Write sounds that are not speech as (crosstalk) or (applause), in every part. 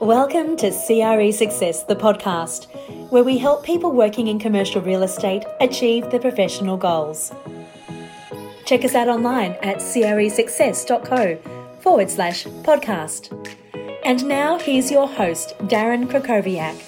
Welcome to CRE Success, the podcast, where we help people working in commercial real estate achieve their professional goals. Check us out online at cresuccess.co forward slash podcast. And now here's your host, Darren Krakowiak.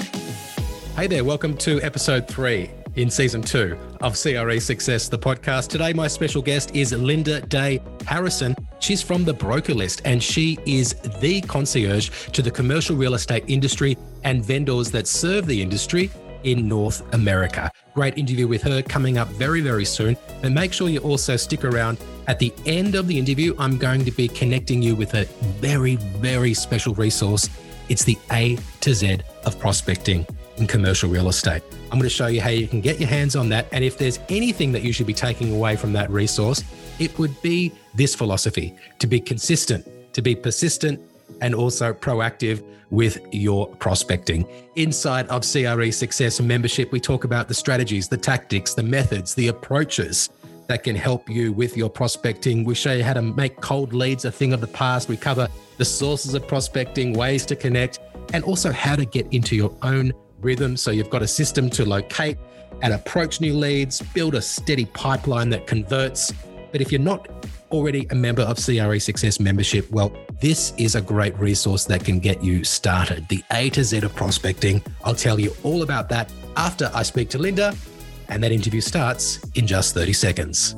Hey there, welcome to episode three in season two of CRE Success, the podcast. Today, my special guest is Linda Day Harrison. She's from the broker list and she is the concierge to the commercial real estate industry and vendors that serve the industry in North America. Great interview with her coming up very, very soon. And make sure you also stick around. At the end of the interview, I'm going to be connecting you with a very, very special resource. It's the A to Z of prospecting in commercial real estate. I'm going to show you how you can get your hands on that. And if there's anything that you should be taking away from that resource, it would be this philosophy to be consistent, to be persistent, and also proactive with your prospecting. Inside of CRE Success membership, we talk about the strategies, the tactics, the methods, the approaches that can help you with your prospecting. We show you how to make cold leads a thing of the past. We cover the sources of prospecting, ways to connect, and also how to get into your own rhythm. So you've got a system to locate and approach new leads, build a steady pipeline that converts. But if you're not already a member of CRE Success membership, well, this is a great resource that can get you started. The A to Z of prospecting. I'll tell you all about that after I speak to Linda, and that interview starts in just 30 seconds.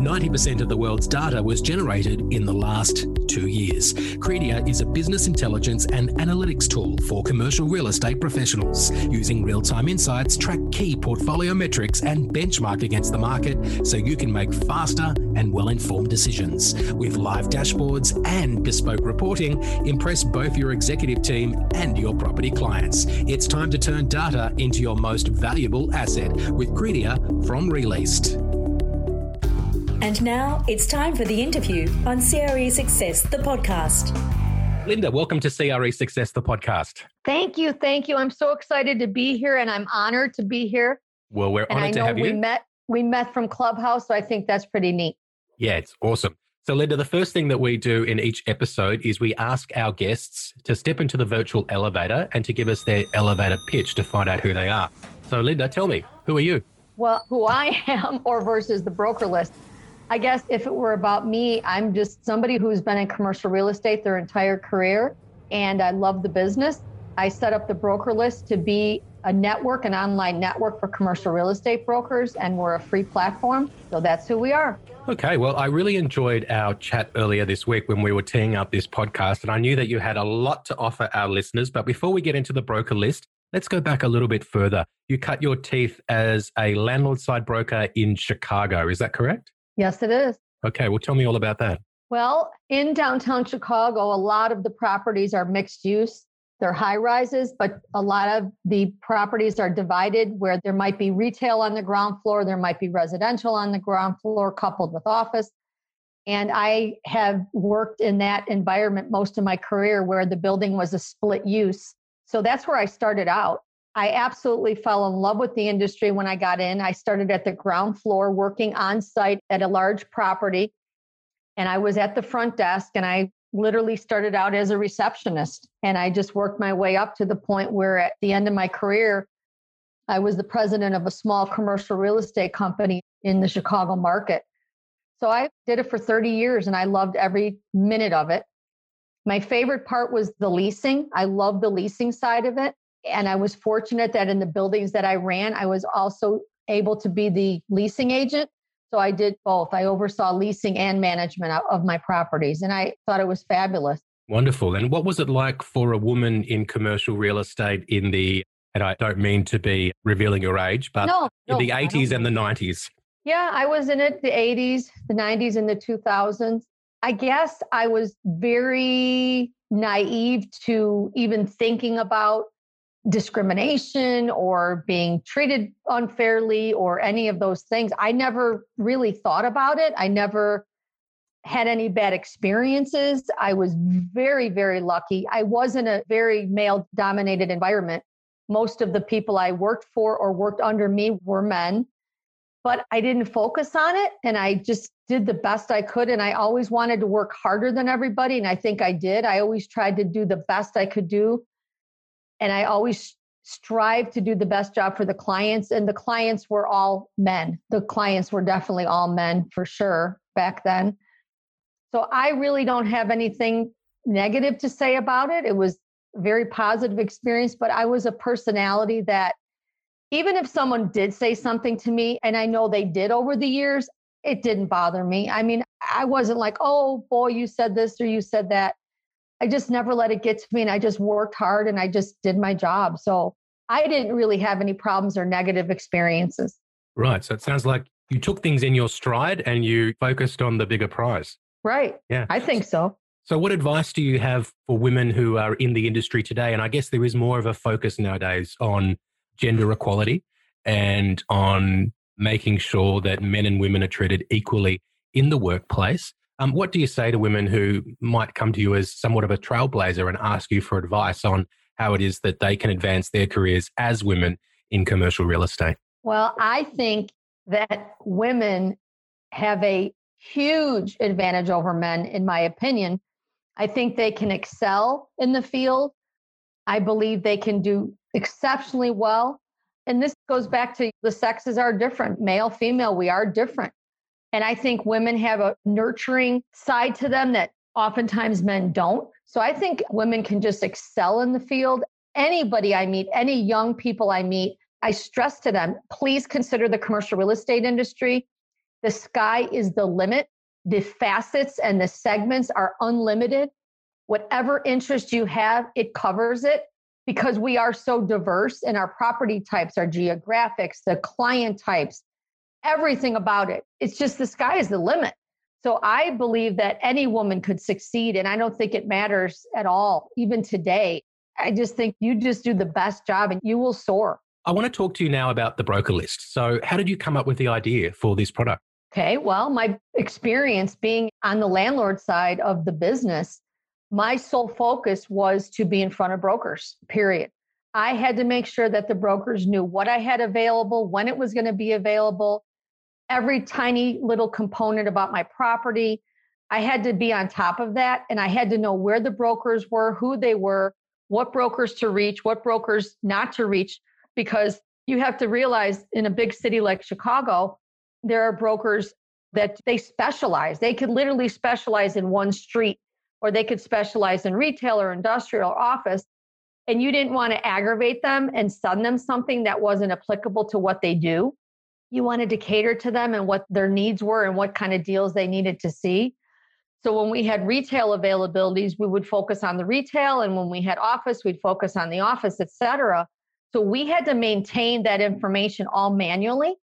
90% of the world's data was generated in the last two years. Credia is a business intelligence and analytics tool for commercial real estate professionals. Using real time insights, track key portfolio metrics, and benchmark against the market so you can make faster and well informed decisions. With live dashboards and bespoke reporting, impress both your executive team and your property clients. It's time to turn data into your most valuable asset with Credia from Released. And now it's time for the interview on CRE Success, the podcast. Linda, welcome to CRE Success, the podcast. Thank you. Thank you. I'm so excited to be here and I'm honored to be here. Well, we're and honored I to know have we you. met we met from Clubhouse, so I think that's pretty neat. Yeah, it's awesome. So, Linda, the first thing that we do in each episode is we ask our guests to step into the virtual elevator and to give us their elevator pitch to find out who they are. So, Linda, tell me, who are you? Well, who I am or versus the broker list. I guess if it were about me, I'm just somebody who's been in commercial real estate their entire career and I love the business. I set up the broker list to be a network, an online network for commercial real estate brokers, and we're a free platform. So that's who we are. Okay, well, I really enjoyed our chat earlier this week when we were teeing up this podcast, and I knew that you had a lot to offer our listeners. But before we get into the broker list, let's go back a little bit further. You cut your teeth as a landlord side broker in Chicago, is that correct? Yes, it is. Okay, well, tell me all about that. Well, in downtown Chicago, a lot of the properties are mixed use. They're high rises, but a lot of the properties are divided where there might be retail on the ground floor, there might be residential on the ground floor coupled with office. And I have worked in that environment most of my career where the building was a split use. So that's where I started out. I absolutely fell in love with the industry when I got in. I started at the ground floor working on site at a large property. And I was at the front desk and I literally started out as a receptionist. And I just worked my way up to the point where at the end of my career, I was the president of a small commercial real estate company in the Chicago market. So I did it for 30 years and I loved every minute of it. My favorite part was the leasing. I love the leasing side of it. And I was fortunate that in the buildings that I ran, I was also able to be the leasing agent. So I did both. I oversaw leasing and management of my properties, and I thought it was fabulous. Wonderful. And what was it like for a woman in commercial real estate in the, and I don't mean to be revealing your age, but no, in no, the 80s and the 90s? Yeah, I was in it the 80s, the 90s, and the 2000s. I guess I was very naive to even thinking about discrimination or being treated unfairly or any of those things. I never really thought about it. I never had any bad experiences. I was very, very lucky. I was in a very male dominated environment. Most of the people I worked for or worked under me were men. But I didn't focus on it. And I just did the best I could. And I always wanted to work harder than everybody. And I think I did. I always tried to do the best I could do. And I always strive to do the best job for the clients. And the clients were all men. The clients were definitely all men for sure back then. So I really don't have anything negative to say about it. It was a very positive experience, but I was a personality that even if someone did say something to me, and I know they did over the years, it didn't bother me. I mean, I wasn't like, oh boy, you said this or you said that. I just never let it get to me and I just worked hard and I just did my job. So I didn't really have any problems or negative experiences. Right. So it sounds like you took things in your stride and you focused on the bigger prize. Right. Yeah. I think so. So, what advice do you have for women who are in the industry today? And I guess there is more of a focus nowadays on gender equality and on making sure that men and women are treated equally in the workplace. Um, what do you say to women who might come to you as somewhat of a trailblazer and ask you for advice on how it is that they can advance their careers as women in commercial real estate? Well, I think that women have a huge advantage over men, in my opinion. I think they can excel in the field. I believe they can do exceptionally well. And this goes back to the sexes are different male, female, we are different. And I think women have a nurturing side to them that oftentimes men don't. So I think women can just excel in the field. Anybody I meet, any young people I meet, I stress to them, please consider the commercial real estate industry. The sky is the limit. The facets and the segments are unlimited. Whatever interest you have, it covers it because we are so diverse in our property types, our geographics, the client types, everything about it. It's just the sky is the limit. So I believe that any woman could succeed. And I don't think it matters at all, even today. I just think you just do the best job and you will soar. I want to talk to you now about the broker list. So, how did you come up with the idea for this product? Okay, well, my experience being on the landlord side of the business, my sole focus was to be in front of brokers, period. I had to make sure that the brokers knew what I had available, when it was going to be available, every tiny little component about my property. I had to be on top of that and I had to know where the brokers were, who they were, what brokers to reach, what brokers not to reach, because you have to realize in a big city like Chicago, there are brokers that they specialize. They could literally specialize in one street or they could specialize in retail or industrial or office. And you didn't want to aggravate them and send them something that wasn't applicable to what they do. You wanted to cater to them and what their needs were and what kind of deals they needed to see. So when we had retail availabilities, we would focus on the retail. And when we had office, we'd focus on the office, et cetera. So we had to maintain that information all manually.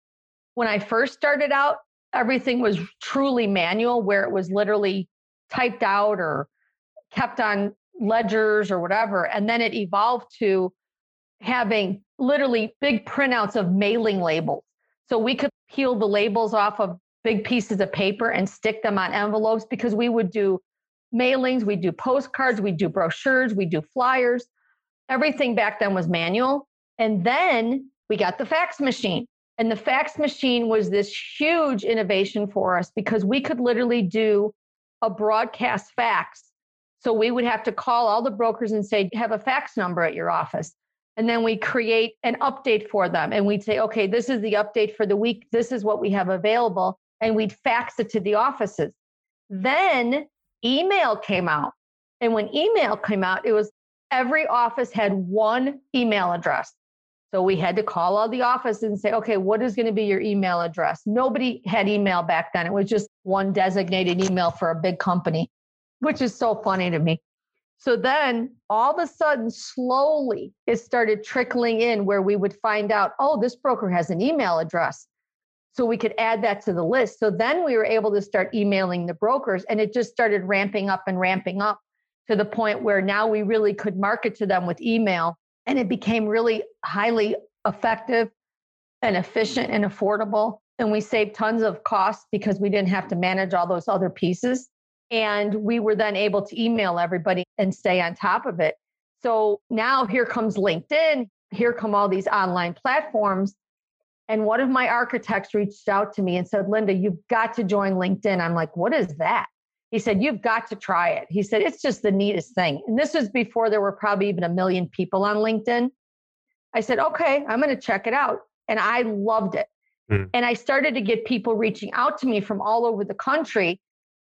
When I first started out, everything was truly manual, where it was literally typed out or kept on ledgers or whatever. And then it evolved to having literally big printouts of mailing labels. So we could peel the labels off of big pieces of paper and stick them on envelopes because we would do mailings, we do postcards, we do brochures, we do flyers. Everything back then was manual. And then we got the fax machine. And the fax machine was this huge innovation for us because we could literally do a broadcast fax. So we would have to call all the brokers and say, have a fax number at your office. And then we create an update for them. And we'd say, okay, this is the update for the week. This is what we have available. And we'd fax it to the offices. Then email came out. And when email came out, it was every office had one email address. So we had to call all the offices and say, okay, what is going to be your email address? Nobody had email back then. It was just one designated email for a big company, which is so funny to me. So then all of a sudden, slowly, it started trickling in where we would find out, oh, this broker has an email address. So we could add that to the list. So then we were able to start emailing the brokers, and it just started ramping up and ramping up to the point where now we really could market to them with email and it became really highly effective and efficient and affordable. And we saved tons of costs because we didn't have to manage all those other pieces. And we were then able to email everybody and stay on top of it. So now here comes LinkedIn, here come all these online platforms. And one of my architects reached out to me and said, Linda, you've got to join LinkedIn. I'm like, what is that? He said, You've got to try it. He said, It's just the neatest thing. And this was before there were probably even a million people on LinkedIn. I said, Okay, I'm going to check it out. And I loved it. Mm. And I started to get people reaching out to me from all over the country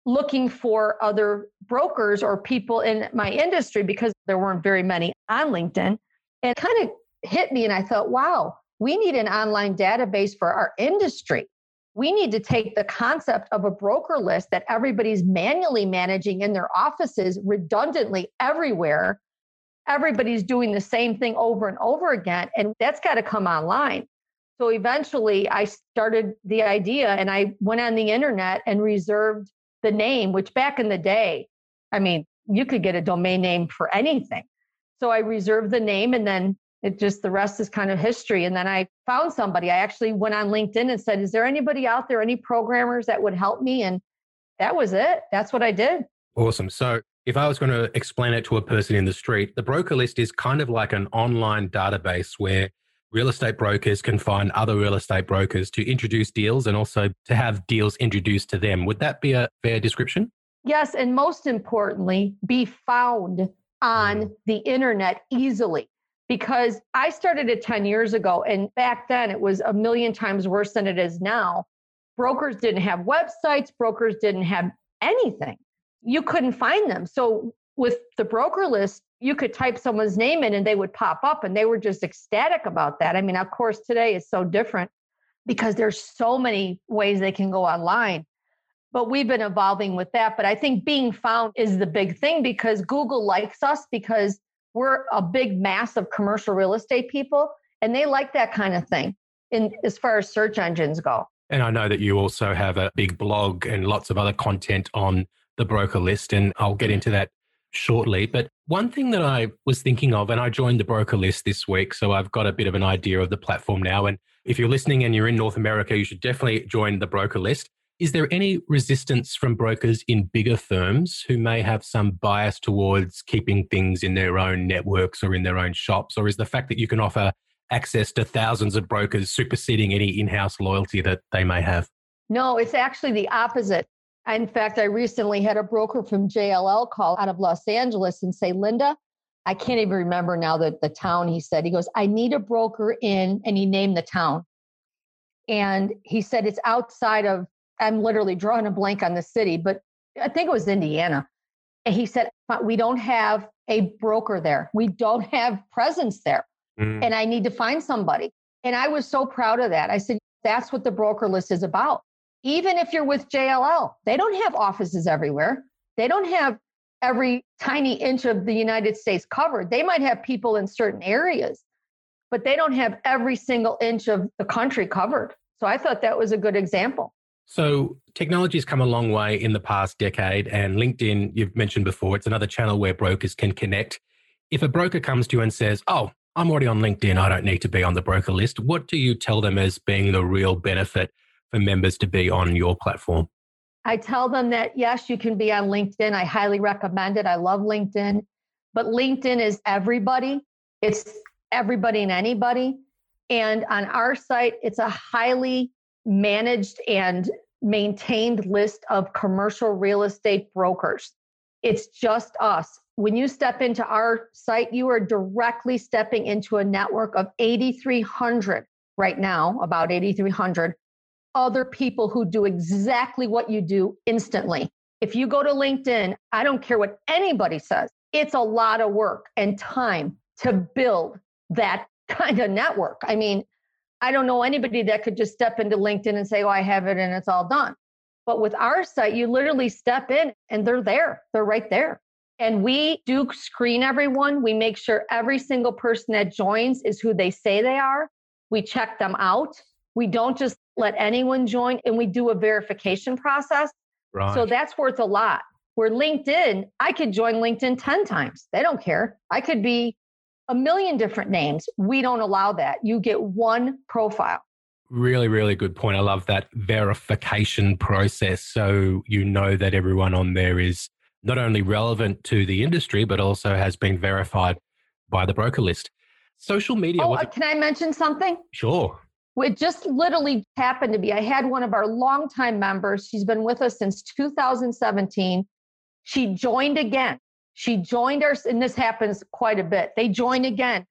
looking for other brokers or people in my industry because there weren't very many on LinkedIn. And kind of hit me. And I thought, wow, we need an online database for our industry. We need to take the concept of a broker list that everybody's manually managing in their offices redundantly everywhere. Everybody's doing the same thing over and over again, and that's got to come online. So eventually, I started the idea and I went on the internet and reserved the name, which back in the day, I mean, you could get a domain name for anything. So I reserved the name and then it just the rest is kind of history. And then I found somebody. I actually went on LinkedIn and said, Is there anybody out there, any programmers that would help me? And that was it. That's what I did. Awesome. So if I was going to explain it to a person in the street, the broker list is kind of like an online database where real estate brokers can find other real estate brokers to introduce deals and also to have deals introduced to them. Would that be a fair description? Yes. And most importantly, be found on mm. the internet easily because I started it 10 years ago. And back then it was a million times worse than it is now. Brokers didn't have websites, brokers didn't have anything. You couldn't find them. So with the broker list, you could type someone's name in and they would pop up and they were just ecstatic about that. I mean, of course, today is so different because there's so many ways they can go online. But we've been evolving with that. But I think being found is the big thing because Google likes us because we're a big mass of commercial real estate people and they like that kind of thing in as far as search engines go. And I know that you also have a big blog and lots of other content on the broker list and I'll get into that shortly. But one thing that I was thinking of, and I joined the broker list this week, so I've got a bit of an idea of the platform now. And if you're listening and you're in North America, you should definitely join the broker list. Is there any resistance from brokers in bigger firms who may have some bias towards keeping things in their own networks or in their own shops? Or is the fact that you can offer access to thousands of brokers superseding any in house loyalty that they may have? No, it's actually the opposite. In fact, I recently had a broker from JLL call out of Los Angeles and say, Linda, I can't even remember now the, the town he said. He goes, I need a broker in, and he named the town. And he said, it's outside of, I'm literally drawing a blank on the city, but I think it was Indiana. And he said, we don't have a broker there. We don't have presence there. Mm. And I need to find somebody. And I was so proud of that. I said, that's what the broker list is about even if you're with JLL, they don't have offices everywhere. They don't have every tiny inch of the United States covered. They might have people in certain areas, but they don't have every single inch of the country covered. So I thought that was a good example. So technology's come a long way in the past decade, and LinkedIn, you've mentioned before, it's another channel where brokers can connect. If a broker comes to you and says, Oh, I'm already on LinkedIn, I don't need to be on the broker list, what do you tell them as being the real benefit for members to be on your platform? I tell them that yes, you can be on LinkedIn. I highly recommend it. I love LinkedIn, but LinkedIn is everybody. It's everybody and anybody. And on our site, it's a highly managed and maintained list of commercial real estate brokers. It's just us. When you step into our site, you are directly stepping into a network of 8,300 right now, about 8,300 other people who do exactly what you do instantly. If you go to LinkedIn, I don't care what anybody says, it's a lot of work and time to build that (laughs) kind of network. I mean, I don't know anybody that could just step into LinkedIn and say, Oh, I have it and it's all done. But with our site, you literally step in and they're there, they're right there. And we do screen everyone. We make sure every single person that joins is who they say they are. We check them out. We don't just let anyone join and we do a verification process. Right. So that's worth a lot. Where LinkedIn, I could join LinkedIn 10 times. They don't care. I could be a million different names. We don't allow that. You get one profile. Really, really good point. I love that verification process. So you know that everyone on there is not only relevant to the industry, but also has been verified by the broker list. Social media. Oh, uh, can I mention something? Sure It just literally happened to be. I had one of our longtime members. She's been with us since 2017. She joined again. She joined us, and this happens quite a bit. They join again.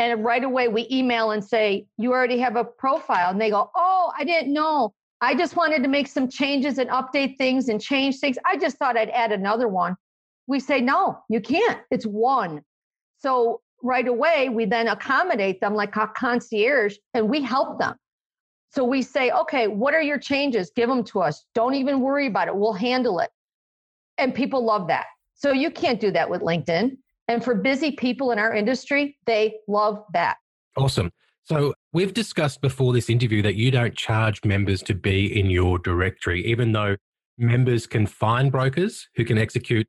And right away, we email and say, You already have a profile. And they go, Oh, I didn't know. I just wanted to make some changes and update things and change things. I just thought I'd add another one. We say, No, you can't. It's one. So right away, we then accommodate them like a concierge and we help them. So we say, okay, what are your changes? Give them to us. Don't even worry about it. We'll handle it. And people love that. So you can't do that with LinkedIn. And for busy people in our industry, they love that. Awesome. So we've discussed before this interview that you don't charge members to be in your directory, even though members can find brokers who can execute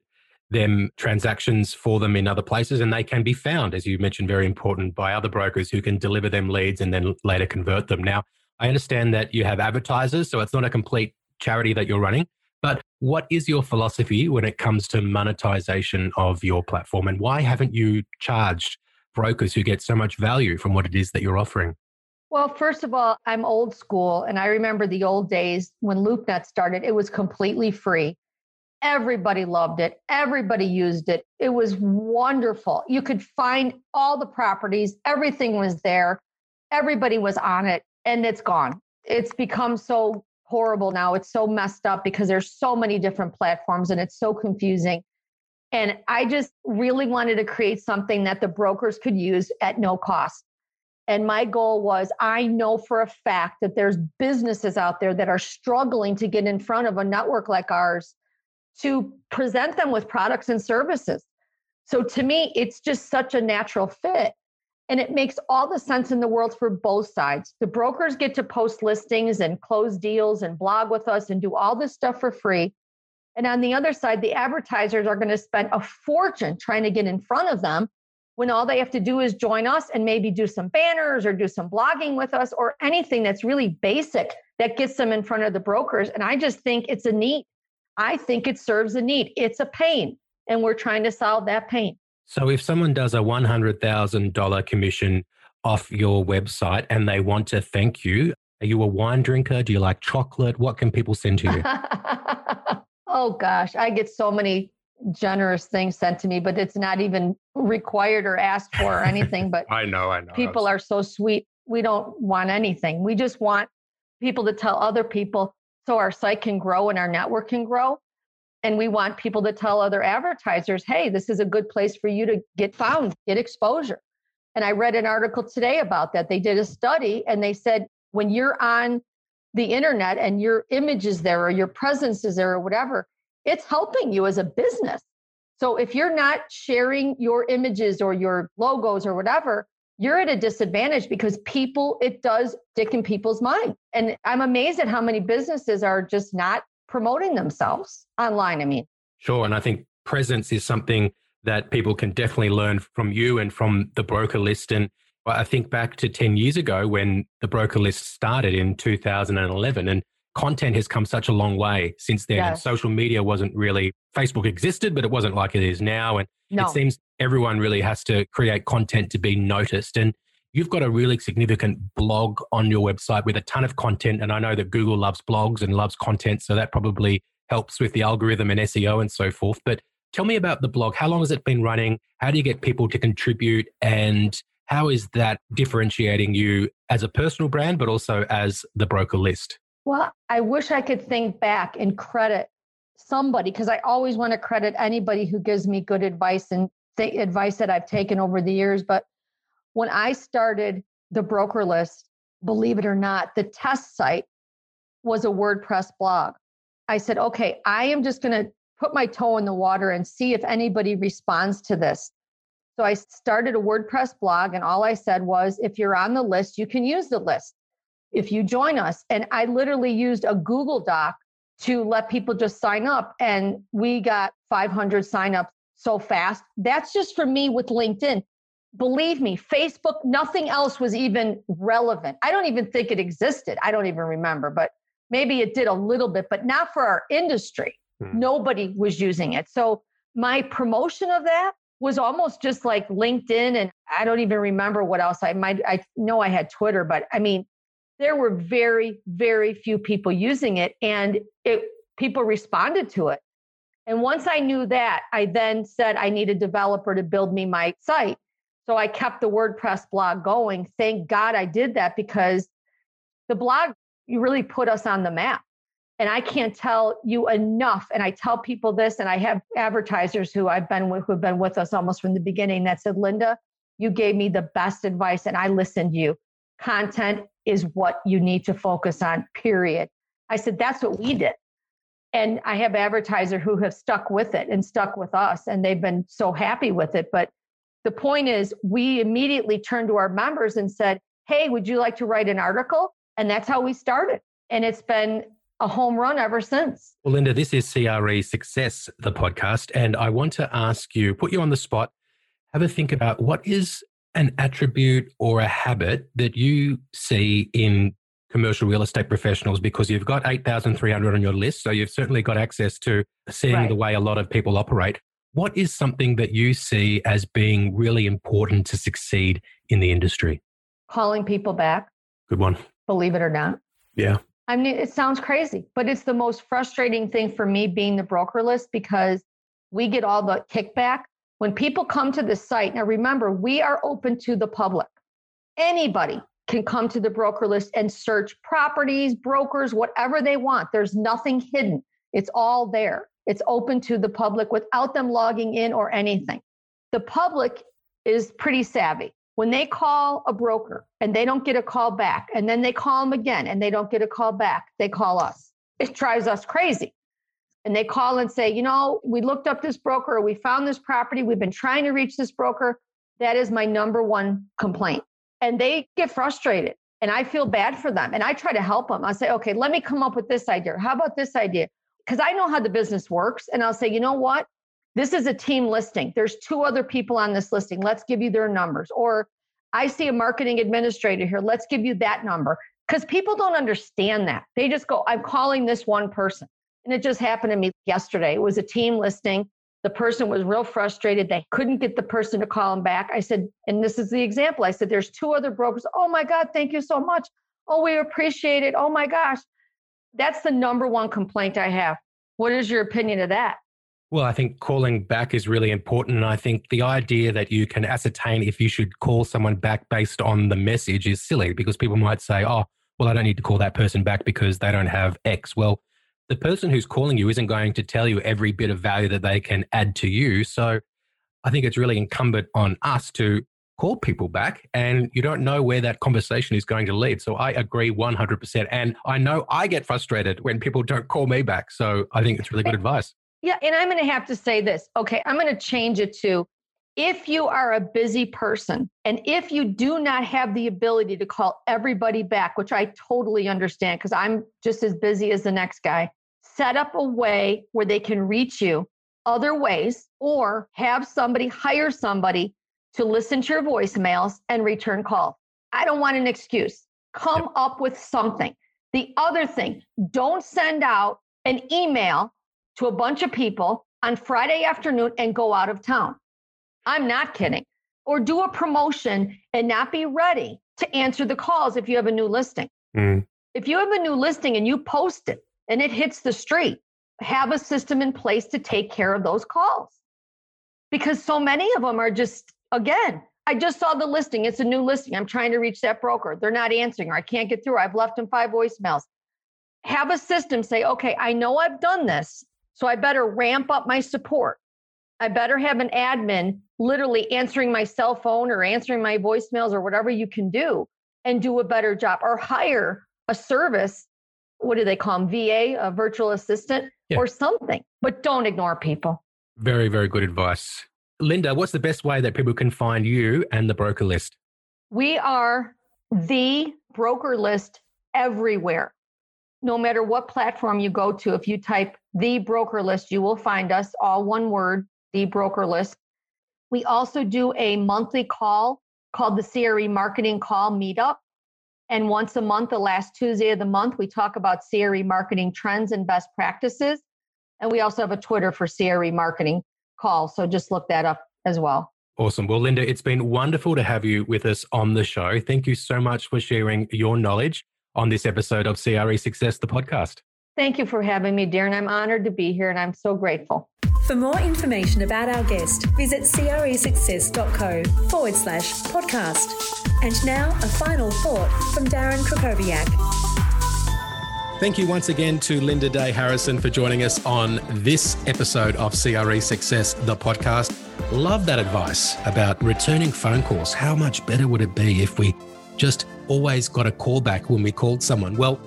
them transactions for them in other places and they can be found as you mentioned very important by other brokers who can deliver them leads and then later convert them now i understand that you have advertisers so it's not a complete charity that you're running but what is your philosophy when it comes to monetization of your platform and why haven't you charged brokers who get so much value from what it is that you're offering well, first of all, I'm old school, and I remember the old days when LoopNet started. It was completely free. Everybody loved it. Everybody used it. It was wonderful. You could find all the properties, everything was there. Everybody was on it, and it's gone. It's become so horrible now. It's so messed up because there's so many different platforms and it's so confusing. And I just really wanted to create something that the brokers could use at no cost. And my goal was I know for a fact that there's businesses out there that are struggling to get in front of a network like ours to present them with products and services. So to me, it's just such a natural fit. And it makes all the sense in the world for both sides. The brokers get to post listings and close deals and blog with us and do all this stuff for free. And on the other side, the advertisers are going to spend a fortune trying to get in front of them when all they have to do is join us and maybe do some banners or do some blogging with us or anything that's really basic that gets them in front of the brokers. And I just think it's a need. I think it serves a need. It's a pain, and we're trying to solve that pain. So, if someone does a $100,000 commission off your website and they want to thank you, are you a wine drinker? Do you like chocolate? What can people send to you? (laughs) oh, gosh. I get so many generous things sent to me, but it's not even required or asked for or anything. But (laughs) I know, I know. People are so sweet. We don't want anything. We just want people to tell other people so our site can grow and our network can grow. And we want people to tell other advertisers, hey, this is a good place for you to get found, get exposure. And I read an article today about that. They did a study and they said when you're on the internet and your image is there or your presence is there or whatever, it's helping you as a business. So if you're not sharing your images or your logos or whatever, you're at a disadvantage because people, it does stick in people's mind. And I'm amazed at how many businesses are just not promoting themselves online. I mean, sure. And I think presence is something that people can definitely learn from you and from the broker list. And I think back to 10 years ago when the broker list started in 2011 and content has come such a long way since then. Yes. And social media wasn't really, Facebook existed, but it wasn't like it is now. And no. it seems everyone really has to create content to be noticed. And you've got a really significant blog on your website with a ton of content. And I know that Google loves blogs and loves content. So that probably helps with the algorithm and SEO and so forth. But tell me about the blog. How long has it been running? How do you get people to contribute? And how is that differentiating you as a personal brand, but also as the broker list? Well, I wish I could think back and credit somebody because I always want to credit anybody who gives me good advice and th- advice that I've taken over the years. But when I started the broker list, believe it or not, the test site was a WordPress blog. I said, okay, I am just going to put my toe in the water and see if anybody responds to this. So I started a WordPress blog, and all I said was, if you're on the list, you can use the list if you join us. And I literally used a Google Doc to let people just sign up. And we got 500 signups so fast. That's just for me with LinkedIn. Believe me, Facebook, nothing else was even relevant. I don't even think it existed. I don't even remember, but maybe it did a little bit, but not for our industry. Hmm. Nobody was using it. So my promotion of that was almost just like LinkedIn and I don't even remember what else I might I know I had Twitter, but I mean there were very, very few people using it, and it people responded to it. And once I knew that, I then said I need a developer to build me my site. So I kept the WordPress blog going. Thank God I did that because the blog you really put us on the map. And I can't tell you enough. And I tell people this, and I have advertisers who I've been with who've been with us almost from the beginning that said, Linda, you gave me the best advice and I listened to you. Content is what you need to focus on, period. I said, that's what we did. And I have advertisers who have stuck with it and stuck with us, and they've been so happy with it. But the point is, we immediately turned to our members and said, Hey, would you like to write an article? And that's how we started. And it's been a home run ever since. Well, Linda, this is CRE Success, the podcast. And I want to ask you, put you on the spot, have a think about what is an attribute or a habit that you see in commercial real estate professionals because you've got 8,300 on your list. So you've certainly got access to seeing right. the way a lot of people operate. What is something that you see as being really important to succeed in the industry? Calling people back. Good one. Believe it or not. Yeah. I mean, it sounds crazy, but it's the most frustrating thing for me being the broker list because we get all the kickback when people come to the site. Now, remember, we are open to the public. Anybody can come to the broker list and search properties, brokers, whatever they want. There's nothing hidden, it's all there. It's open to the public without them logging in or anything. The public is pretty savvy. When they call a broker and they don't get a call back, and then they call them again and they don't get a call back, they call us. It drives us crazy. And they call and say, you know, we looked up this broker, we found this property, we've been trying to reach this broker. That is my number one complaint. And they get frustrated. And I feel bad for them. And I try to help them. I say, okay, let me come up with this idea. How about this idea? Because I know how the business works. And I'll say, you know what? This is a team listing. There's two other people on this listing. Let's give you their numbers. Or I see a marketing administrator here. Let's give you that number. Because people don't understand that. They just go, I'm calling this one person. And it just happened to me yesterday. It was a team listing. The person was real frustrated. They couldn't get the person to call them back. I said, and this is the example. I said, there's two other brokers. Oh my God, thank you so much. Oh, we appreciate it. Oh my gosh. That's the number one complaint I have. What is your opinion of that? Well, I think calling back is really important. And I think the idea that you can ascertain if you should call someone back based on the message is silly because people might say, oh, well, I don't need to call that person back because they don't have X. Well, the person who's calling you isn't going to tell you every bit of value that they can add to you. So I think it's really incumbent on us to call people back and you don't know where that conversation is going to lead. So I agree 100%. And I know I get frustrated when people don't call me back. So I think it's really good advice. Yeah. And I'm going to have to say this. Okay. I'm going to change it to if you are a busy person and if you do not have the ability to call everybody back, which I totally understand because I'm just as busy as the next guy, set up a way where they can reach you other ways or have somebody hire somebody to listen to your voicemails and return calls. I don't want an excuse. Come up with something. The other thing, don't send out an email to a bunch of people on Friday afternoon and go out of town. I'm not kidding. Or do a promotion and not be ready to answer the calls if you have a new listing. Mm. If you have a new listing and you post it and it hits the street, have a system in place to take care of those calls. Because so many of them are just, again, I just saw the listing. It's a new listing. I'm trying to reach that broker. They're not answering or I can't get through. I've left them five voicemails. Have a system say, okay, I know I've done this. So I better ramp up my support. I better have an admin literally answering my cell phone or answering my voicemails or whatever you can do and do a better job or hire a service. What do they call them? VA, a virtual assistant yeah. or something, but don't ignore people. Very, very good advice. Linda, what's the best way that people can find you and the broker list? We are the broker list everywhere no matter what platform you go to, if you type the broker list, you will find us all one word, the broker list. We also do a monthly call called the CRE Marketing Call Meetup. And once a month, the last Tuesday of the month, we talk about CRE marketing trends and best practices. And we also have a Twitter for CRE marketing call. So just look that up as well. Awesome. Well, Linda, it's been wonderful to have you with us on the show. Thank you so much for sharing your knowledge on this episode of CRE Success, the podcast. Thank you for having me, Darren. I'm honored to be here and I'm so grateful. For more information about our guest, visit cresuccess.co forward slash podcast. And now, a final thought from Darren Krakowiak. Thank you once again to Linda Day Harrison for joining us on this episode of CRE Success, the podcast. Love that advice about returning phone calls. How much better would it be if we just always got a call back when we called someone? Well,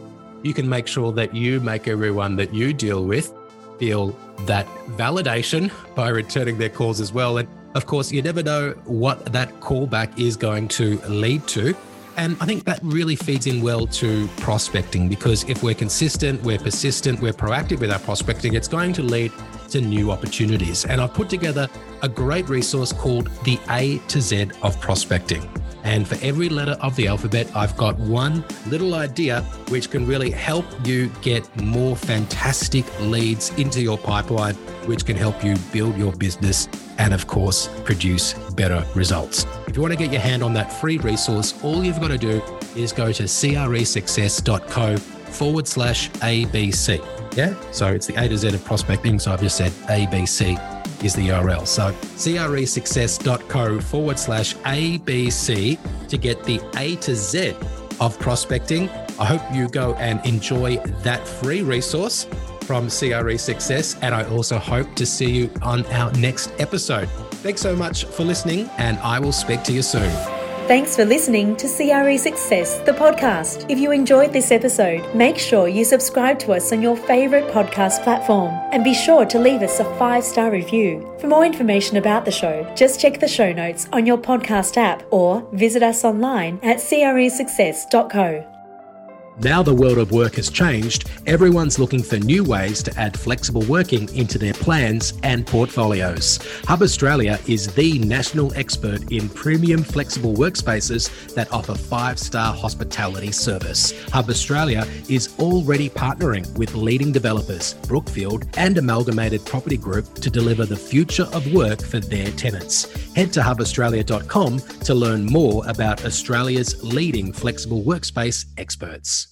you can make sure that you make everyone that you deal with feel that validation by returning their calls as well. And of course, you never know what that callback is going to lead to. And I think that really feeds in well to prospecting because if we're consistent, we're persistent, we're proactive with our prospecting, it's going to lead to new opportunities. And I've put together a great resource called The A to Z of Prospecting. And for every letter of the alphabet, I've got one little idea which can really help you get more fantastic leads into your pipeline, which can help you build your business and, of course, produce better results. If you want to get your hand on that free resource, all you've got to do is go to cresuccess.co forward slash ABC. Yeah. So it's the A to Z of prospecting. So I've just said ABC is the URL. So cresuccess.co forward slash ABC to get the A to Z of prospecting. I hope you go and enjoy that free resource from CRE Success. And I also hope to see you on our next episode. Thanks so much for listening, and I will speak to you soon. Thanks for listening to CRE Success, the podcast. If you enjoyed this episode, make sure you subscribe to us on your favourite podcast platform and be sure to leave us a five star review. For more information about the show, just check the show notes on your podcast app or visit us online at cresuccess.co. Now the world of work has changed, everyone's looking for new ways to add flexible working into their plans and portfolios. Hub Australia is the national expert in premium flexible workspaces that offer five star hospitality service. Hub Australia is already partnering with leading developers, Brookfield and Amalgamated Property Group, to deliver the future of work for their tenants. Head to hubaustralia.com to learn more about Australia's leading flexible workspace experts.